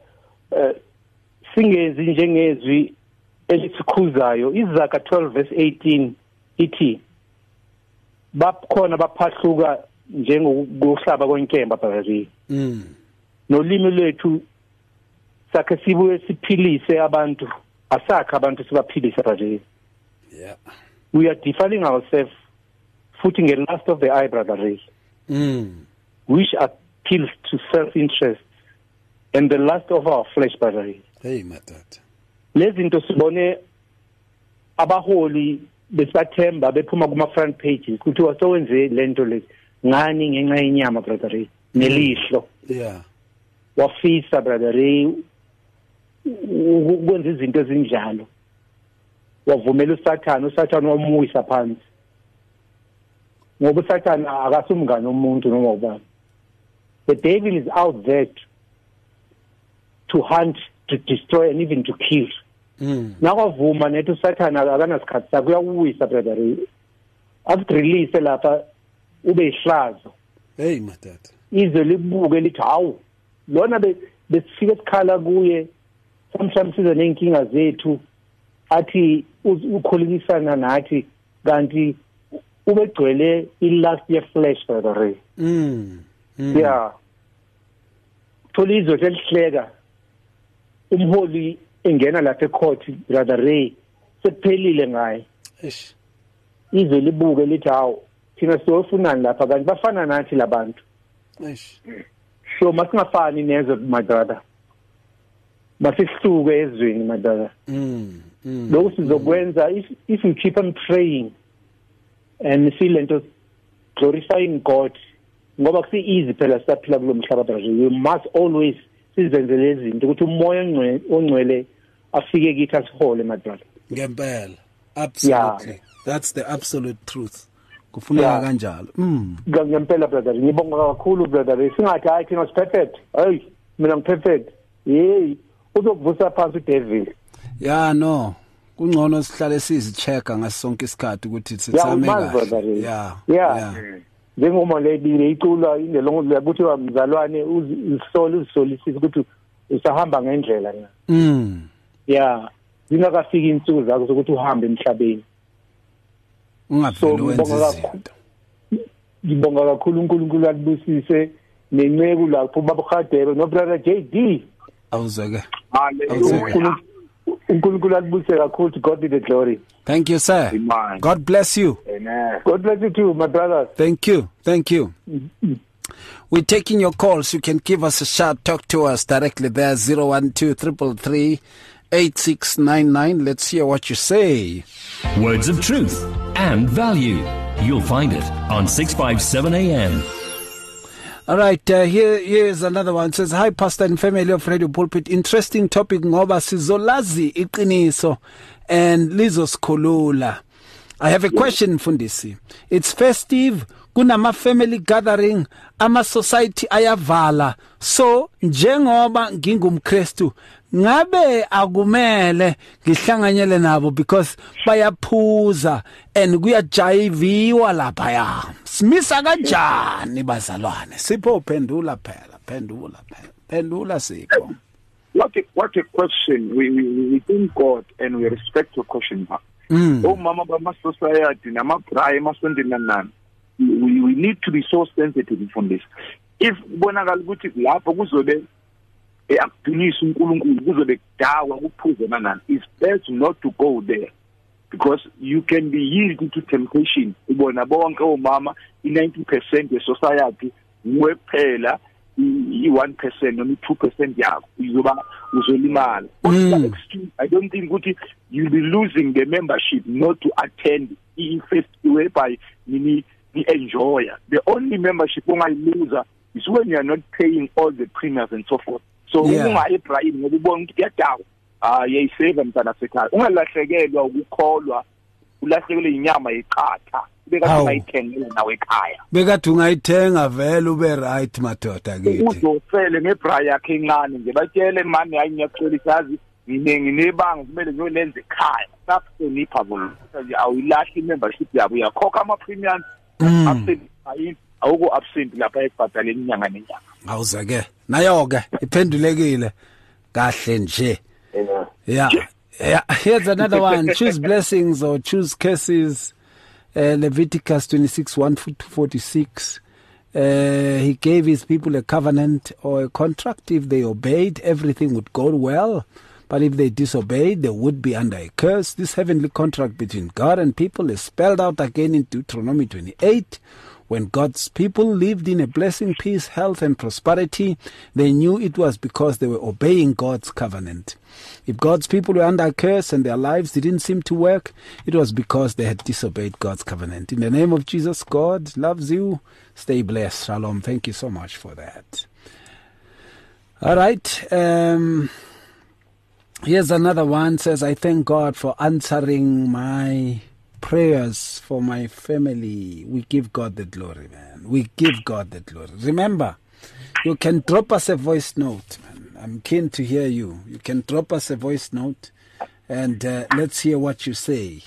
singenzi njengezwi elisikhuzayo izaga 12 verse 18 ithi bakhona baphahluka njengokuhlaba kwenkemba phakathi Mm. nolimi lwethu sakhe sibuye siphilise abantu asakhe abantu sibaphilise phakathi Yeah. we are defiling ourselves futhi nge-last of the eye brother ray Mm. which appeals to self-interest and the lust of our flesh brother ray Hey madod. lezi zinto sibone abaholi besibathemba bephuma kuma front pages ukuthi wasewenze lento le ngani ngenxa yenyama brother ray? Nelihlo. Yeah. wafisa brother ray u- u- ukwenza izinto ezinjalo. Wavumela usathane usathane wamuyisa phansi. Ngoba usathane akasumngane womuntu noma ubani. The devil is out there to, to hunt to destroy and even to kill Mm. nakwavuma nethi usathane akanasikhathi sakhe uyakuwisa brother ray akudirelease lapha ube ihlazo Hey madod. izwe libuke lithi hawu lona be- besifike sikhala kuye samhlanje size nenkinga zethu athi ukhulumisana nathi kanti ubegcwele i-last year flesh brother Mm. Mm. yeah thola izwe selihleka umholi engena lapha ecourt brother ray sekuphelile ngaye Eish. izwe libuke lithi hawu thina siyofunani lapha kanti bafana nathi labantu Eish. so masingafani nezwe my brother masihluke ezweni my brother Mm. Mm. lokhu sizokwenza if if we keep on praying and see lento glorifying god ngoba kusi easy phela sisaphila kulo mhlaba brother we must always sizenzele izinto ukuthi umoya ongcwele ongcwele afike kithi asihole my brother Ngempela. Absolutely. That's the absolute truth. Kufuneka Yeah. kanjalo. Mm. Nga- ngempela brother ngibonga kakhulu brother singathi hayi thina siperfect hey mina ngiperfect hey uzokuvusa phansi udevil Yeah no. Kungcono sihlale sizichecka ngaso sonke isikhathi ukuthi Yeah, sisame umazi brother kahle. Ray. Yeah. njengoma lebile iculo ingelongo lakuthiwa mzalwane uzihlole uzisolisise ukuthi usahamba ngendlela na. Mm. Yeah zingakafiki insuku zakho zokuthi uhambe emhlabeni. Ungavele wenze izinto. ngibonga kakhulu uNkulunkulu akubusise nenceku lapho babukadebe nobrother JD awuzeke awuzeke uNkulunkulu- uNkulunkulu alibusise kakhulu to God be the glory Thank you sir. Amen. God bless you. Amen. God bless you too my brothers Thank you. Thank you. Mm-hmm. We're taking your calls. You can give us a shout. Talk to us directly there. 012 333 8699. Let's hear what you say. Words of truth and value. You'll find it on 657 AM. All right, uh, here here's another one. It says, "Hi Pastor and family of Radio Pulpit. Interesting topic ngoba sizolazi iqiniso and lizosikhulula. I have a question Fundisi. It's festive kunama family gathering ama society ayavala. So njengoba ngingumkrestu ngabe akumele ngihlanganyele nabo because bayaphuza and kuyajayiviwa lapha ya simisa kanjani bazalwane sipho phendula phela phendula phela phendula sipho What a, what a question. We, we, we thank God and we respect your question. Mm. omama bama-society namabrayi emasondeni nani we, we need to be so sensitive from this if kubonakala ukuthi lapho kuzobe eh, akudinisa unkulunkulu kuzobe kudawa kuphuze nanani it's best not to go there because you can be yielding to temptation. Ubona bonke omama i-90 percent ye-society nguwe kuphela i-one percent noma i-two percent yakho uzoba uzolimala. Mm. extreme i don't think ukuthi you'll be losing the membership not to attend i-fest whereby nini ni-enjoya. The only membership ongayiluza is when you are not paying all the premiums and so forth. So Yeah. ungayi ebrayini ngoba ubona ukuthi kuyadawa ah yayiseva mntana sekhaya. Ungalahlekelwa ukukholwa ulahlekelwe inyama yeqatha. Beka Hawu. ungayithengela nawe ekhaya. Bekade ungayithenga vele ube right madoda kithi. Uzofele ngebra yakhe encane nje. Batshele mani hayi ngiyaxolisa yazi ngine nginebanga kumele ngiyolenza ekhaya. Sakuhlonipha bona. Nje awuyilahli i-membership yabo. Uyakhokha ama-premiums. Mm. after ayini awuko absent lapha ekubhadaleni inyanga nenyanga. Awuze ke nayo ke iphendulekile. Kahle nje. Yeah. yeah yeah here's another one. Choose blessings or choose curses. Uh, Leviticus 26 1 to 46 uh, he gave his people a covenant or a contract. If they obeyed everything would go well. But if they disobeyed they would be under a curse. This heavenly contract between God and people is spelled out again in Deuteronomy 28 when God's people lived in a blessing, peace, health, and prosperity, they knew it was because they were obeying God's covenant. If God's people were under a curse and their lives didn't seem to work, it was because they had disobeyed God's covenant. In the name of Jesus, God loves you. Stay blessed. Shalom. Thank you so much for that. All right. Um, here's another one says, I thank God for answering my prayers for my family. We give God the glory, man. We give God the glory. Remember, you can drop us a voice note, man. I'm keen to hear you. You can drop us a voice note and uh, let's hear what you say.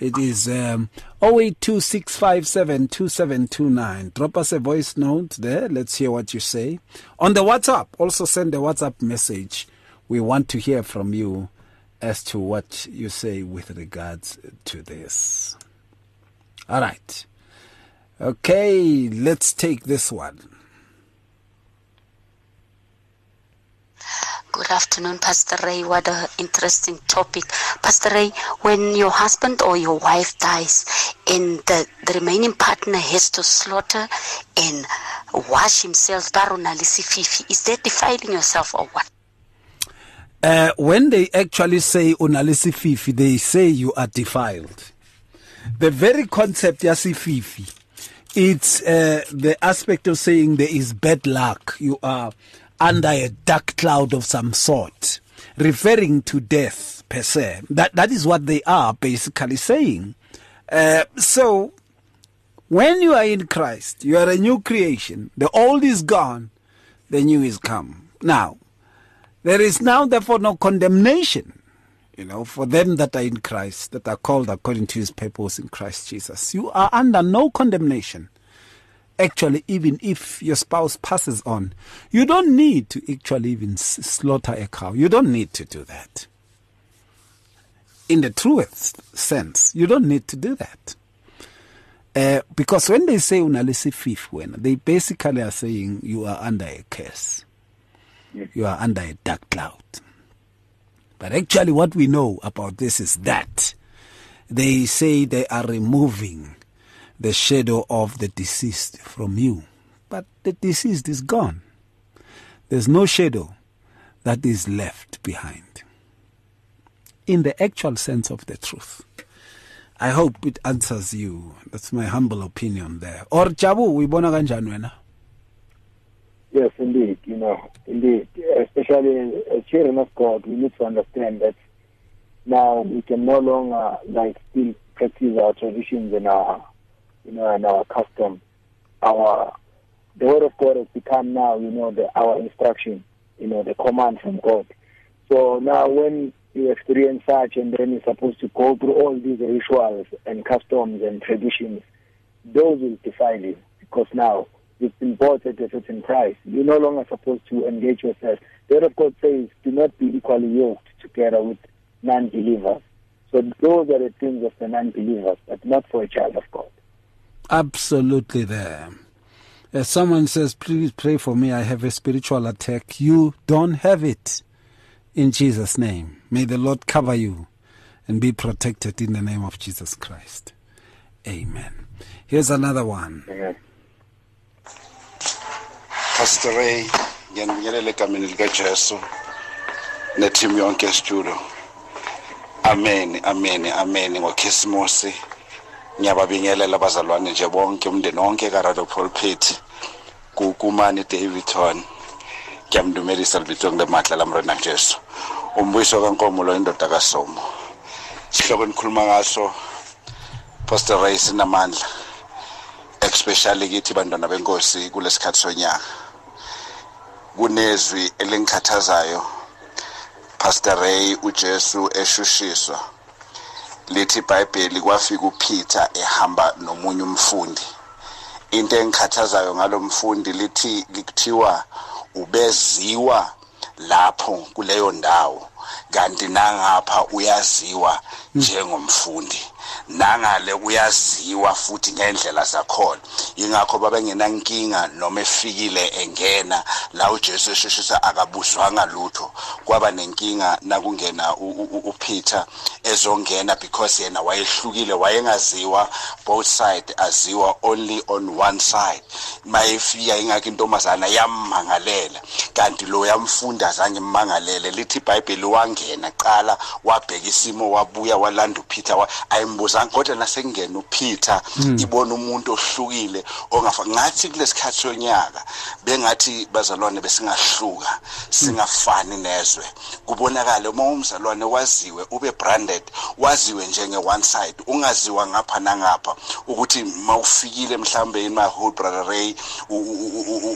It is um, 0826572729. Drop us a voice note there. Let's hear what you say. On the WhatsApp, also send a WhatsApp message. We want to hear from you as to what you say with regards to this. All right. Okay, let's take this one. Good afternoon, Pastor Ray. What an interesting topic. Pastor Ray, when your husband or your wife dies and the, the remaining partner has to slaughter and wash himself, is that defiling yourself or what? Uh, when they actually say unalisi fifi, they say you are defiled. The very concept yasififi, it's uh, the aspect of saying there is bad luck. You are under a dark cloud of some sort, referring to death per se. That that is what they are basically saying. Uh, so, when you are in Christ, you are a new creation. The old is gone, the new is come. Now, there is now therefore no condemnation, you know, for them that are in Christ, that are called according to his purpose in Christ Jesus. You are under no condemnation. Actually, even if your spouse passes on, you don't need to actually even slaughter a cow. You don't need to do that. In the truest sense, you don't need to do that. Uh, because when they say unalisi fifth when they basically are saying you are under a curse you are under a dark cloud. But actually, what we know about this is that they say they are removing the shadow of the deceased from you. But the deceased is gone. There's no shadow that is left behind. In the actual sense of the truth. I hope it answers you. That's my humble opinion there. Or Jabu, we bona kanjani wena? Yes, indeed. You know, indeed. Especially as children of God, we need to understand that now we can no longer like still practice our traditions and our, you know, and our custom. Our the word of God has become now, you know, the our instruction, you know, the command from God. So now when you experience such and then you're supposed to go through all these rituals and customs and traditions, those will defile you because now you've been bought at a certain price. You're no longer supposed to engage yourself. The word of God says, do not be equally yoked together with non-believers. So those are the things of the non-believers, but not for a child of God. Absolutely there. As someone says, please pray for me, I have a spiritual attack. You don't have it. In Jesus' name. May the Lord cover you and be protected in the name of Jesus Christ. Amen. Here's another one. Amen. Pastor Ray ngiyanibingelela egameni likaJesu neteam yonke estudio amen amen amen. Ngokhisimusi ngiyababingelela abazalwane nje bonke umndeni wonke karadio pulpit kukumani davidton ngiyamdumelisa libitwe ngile matla lamrena jesu. Umbuyiso kankomo lo indoda kasomo. Sihloko enikhuluma ngaso pastor ray sinamandla. Especially kithi bantwana benkosi kulesikhathi sonyaka. Kunezwi elingikhathazayo pastor ray ujesu eshushiswa. Lithi ibhayibheli kwafika upeter ehamba nomunye umfundi. Into engikhathazayo ngalomfundi lithi likuthiwa ubeziwa lapho kuleyo ndawo kanti nangapha uyaziwa njengomfundi. Nangale uyaziwa futhi ngendlela zakhona. Ingakho babengenankinga noma efikile engena la uJesu esheshisa akabuzwanga lutho. Kwaba nenkinga nakungena uPeter ezongena because yena wayehlukile wayengaziwa both side aziwa only on one side. Mayefika ingakho intombazana yammangalela kanti lo yamfunda azange immangalele. Lithi iBhayibheli wangena qala wabheka isimo wabuya walanda uPeter ayimbuza kodwa nasengena uPeter Hmm. ibona umuntu ohlukile ongafa ngathi kulesikhathi sonyaka bengathi bazalwane besingahluka singafani nezwe. Kubonakala uma umzalwane waziwe ube branded waziwe njenge one side ungaziwa ngapha nangapha ukuthi mawufikile mhlambe whole brother Ray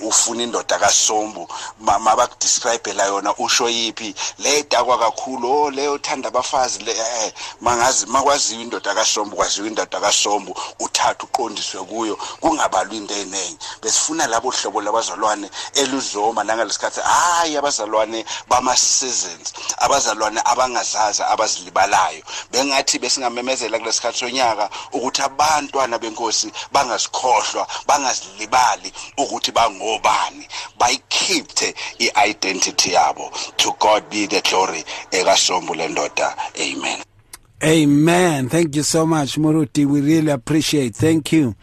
ufuna indoda kaSombu mabakudescribe la yona usho yipi le dakwa kakhulu oh le uthanda abafazi le eh mangazi makwaziwa indoda kaSombu. Kwaziwa indoda kaSombu uthatha uqondiswe kuyo kungabalwa into eningi besifuna labo hlobo labazalwane eluzoma nangalesikhathi hayi abazalwane bama seasons abazalwane abangazazi abazilibalayo. Bengathi besingamemezela kulesikhathi sonyaka ukuthi abantwana benkosi bangazikhohlwa bangazilibali ukuthi bangobani. Bayikhiphe i-identity yabo. To god be the glory ekasombu lendoda amen. Amen. Thank you so much, Muruti. We really appreciate. Thank you.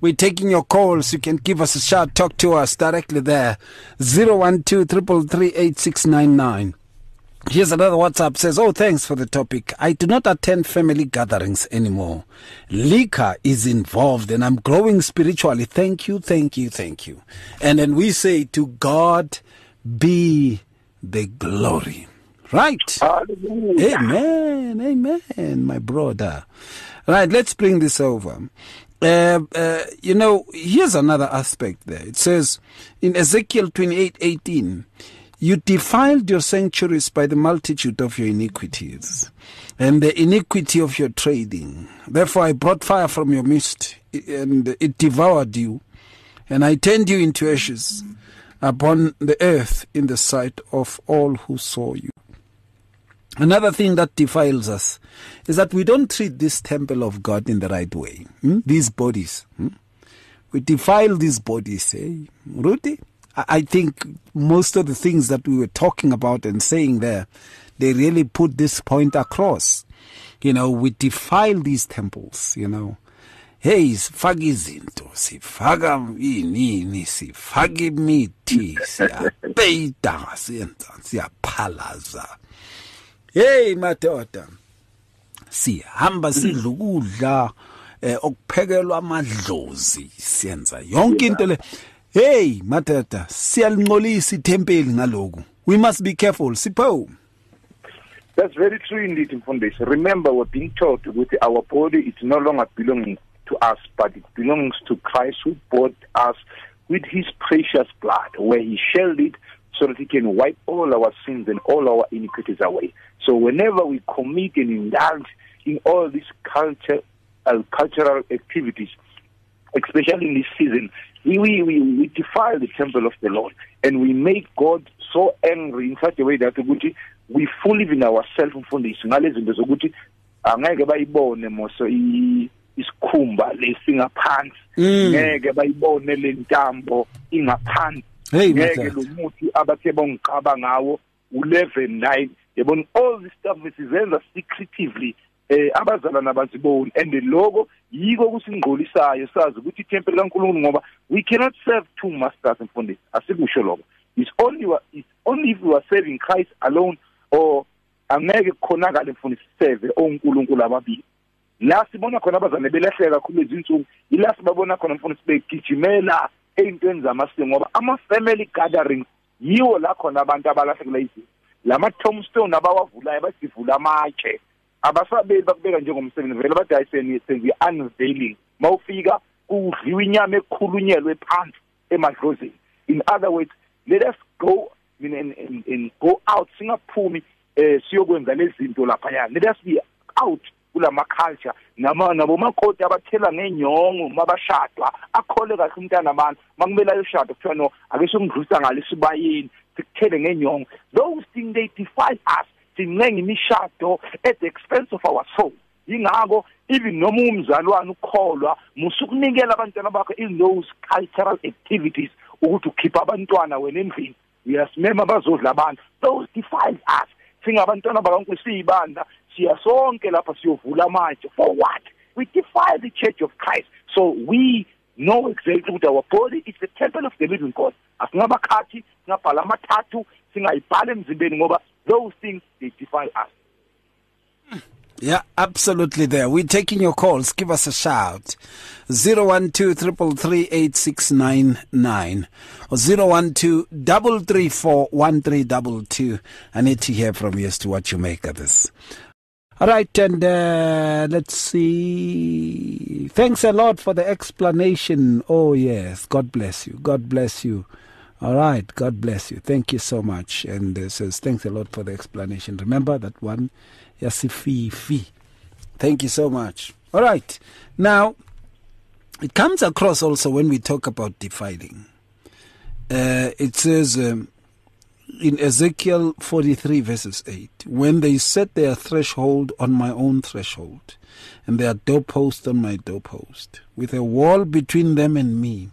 We're taking your calls. You can give us a shout. Talk to us directly there. 012 Here's another WhatsApp says, Oh, thanks for the topic. I do not attend family gatherings anymore. Liquor is involved and I'm growing spiritually. Thank you, thank you, thank you. And then we say, To God be the glory. Right. Amen. Amen, my brother. Right, let's bring this over. Uh, uh, you know, here's another aspect there. It says in Ezekiel 28 18, you defiled your sanctuaries by the multitude of your iniquities and the iniquity of your trading. Therefore, I brought fire from your midst, and it devoured you, and I turned you into ashes upon the earth in the sight of all who saw you. Another thing that defiles us is that we don't treat this temple of God in the right way. hmm? These bodies. hmm? We defile these bodies. Eh? Rudy? I think most of the things that we were talking about and saying there, they really put this point across. You know, we defile these temples, you know. Hey, sifaka izinto, sifaka inini, sifaka imithi, siyapeyida, siyenza, siyaphalaza. Hey madoda. Sihamba sidla ukudla eh okuphekelwa amadlozi siyenza yonke into le. Hey madoda siyalinqolisa ithempeli ngaloku we must be careful sipho That's very true indeed, Mfundisi. Remember, we're being taught that our body is no longer belonging to us, but it belongs to Christ who bought us with his precious blood, where he shed it so that he can wipe all our sins and all our iniquities away. So whenever we commit and indulge in all these culture, uh, cultural activities, especially in this season, we, we, we, defile the temple of the Lord. And we make God so angry in such a way that we full live in ourselves mfundisi ngalezi zinto zokuthi angeke bayibone moso i- isikhumba lesingaphansi ngeke bayibone le ntambo ingaphansi ngeke lo muthi abathe bongiqaba ngawo u11 9 yabona all this stuff sizenza secretively eh abazalwana baziboni and lokho yiko kusingqolisayo. Sazi ukuthi itemple kaNkulunkulu ngoba we cannot serve two masters mfundisi asikusho lokho. It's only it's only if we are serving Christ alone or angeke kukhonakale mfundisi serve onkulunkulu ababili. La sibona khona abazane belahleka kakhulu izinsuku ila sibabona khona mfundisi begijimela ey'ntweni zamasiko ngoba ama-family gatherings yiwo la khona abantu abalahlekela izinto lama tombstone abawavulayo basivula amatshe. Abasabeli bakubeka njengomsebenzi vele bathi hayi seni- senze i-unveiling mawufika kudliwa inyama ekhulunyelwe phansi emadlozini. In other words let us go I mean, and, and, and go out singaphumi eh siyokwenza lezi zinto laphaya let us be out kulama culture nama nabomakoti abathela ngenyongo mabashadwa akhole kahle umntana abantu makumele ayoshada kuthiwa no ake sokudlusa ngale sibayini sikuthele ngenyongo. Those things they defy us. Sincenga imishado at the expense of our soul. Ingako even noma umzalwane ukholwa musukunikela abantwana bakho in those cultural activities ukuthi ukhipha abantwana wena endlini. Uyasimema bazodla abantu. Those defiles us. Singabantwana bakankulu siyibandla siya sonke lapha siyovula amatshe for what we defy the church of Christ so we know exactly ukuthi our body is the temple of the living God asingabakhathi singabhala amathathu singayibhala emzimbeni ngoba those things they defy us Yeah, absolutely there. We're taking your calls. Give us a shout. 012 333 or 012 I need to hear from you as to what you make of this. All right, and uh, let's see. Thanks a lot for the explanation. Oh, yes. God bless you. God bless you. All right. God bless you. Thank you so much. And uh, says, thanks a lot for the explanation. Remember that one Yasififi. Thank you so much. All right. Now, it comes across also when we talk about defiling. Uh, it says um, in Ezekiel 43, verses 8 When they set their threshold on my own threshold, and their doorpost on my doorpost, with a wall between them and me,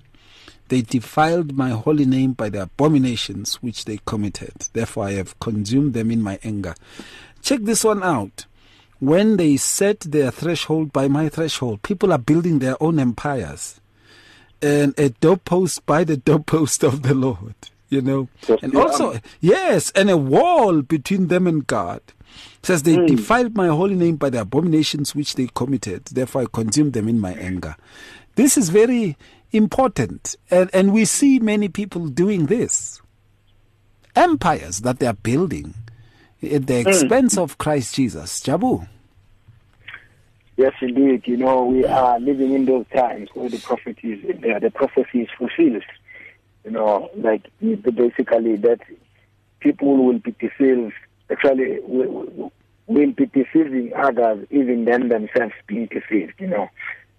they defiled my holy name by the abominations which they committed. Therefore, I have consumed them in my anger. Check this one out. When they set their threshold by my threshold, people are building their own empires. And a doorpost by the (laughs) doorpost of the Lord, you know. and also, yes, and a wall between them and God. It says they mm. defiled my holy name by the abominations which they committed. Therefore, I consumed them in my anger. This is very important. And, and we see many people doing this. Empires that they are building at the hmm. expense mm. of Christ Jesus. Jabu. Yes, indeed. You know, we are living in those times where the prophet is, uh, the prophecy is fulfilled. You know, like basically that people will be deceived. Actually, will, will be deceiving others, even them themselves being deceived. You know,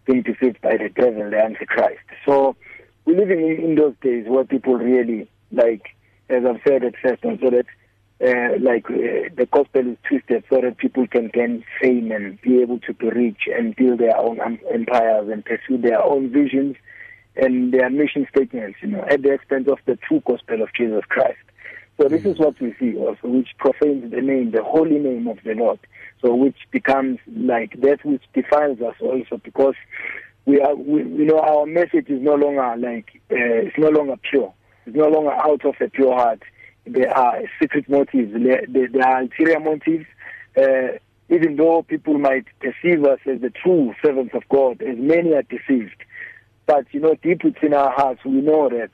being deceived by the devil, the Antichrist. So we're living in, in those days where people really, like, as I've said at first, so that uh, like uh, the gospel is twisted so that people can gain fame and be able to be rich and build their own empires and pursue their own visions and their mission statements, you know, at the expense of the true gospel of Jesus Christ. So this is what we see also, which profanes the name, the holy name of the Lord. So which becomes like that which defiles us also because we are, we, you know, our message is no longer like, uh, it's no longer pure. It's no longer out of a pure heart there are secret motives, there, there are ulterior motives. Uh, even though people might perceive us as the true servants of God, as many are deceived. But, you know, deep within our hearts, we know that,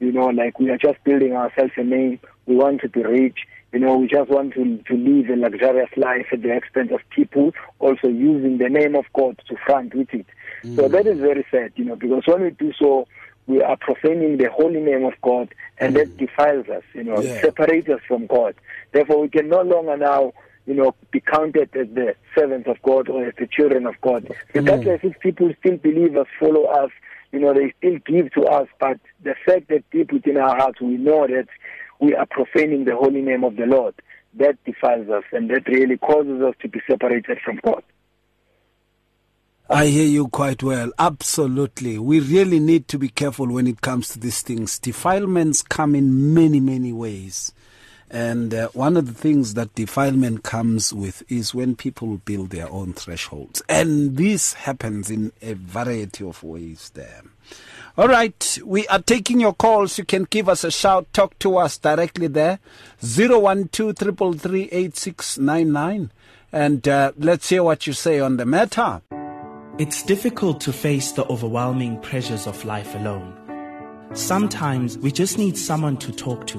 you know, like we are just building ourselves a name. We want to be rich. You know, we just want to, to live a luxurious life at the expense of people, also using the name of God to front with it. Mm. So that is very sad, you know, because when we do so, we are profaning the holy name of God, and mm. that defiles us, you know, yeah. separates us from God. Therefore, we can no longer now, you know, be counted as the servants of God or as the children of God. Regardless mm. if people still believe us, follow us, you know, they still give to us, but the fact that deep within our hearts we know that we are profaning the holy name of the Lord, that defiles us, and that really causes us to be separated from God. I hear you quite well. Absolutely. We really need to be careful when it comes to these things. Defilements come in many, many ways. And uh, one of the things that defilement comes with is when people build their own thresholds. And this happens in a variety of ways there. All right, we are taking your calls. You can give us a shout, talk to us directly there. 012 And uh, let's hear what you say on the matter. It's difficult to face the overwhelming pressures of life alone. Sometimes we just need someone to talk to,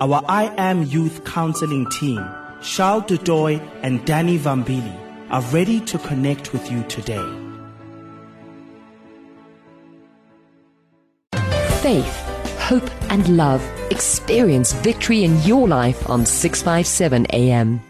Our I Am Youth Counseling team, Charles Dudoy and Danny Vambili, are ready to connect with you today. Faith, hope, and love. Experience victory in your life on 657 AM.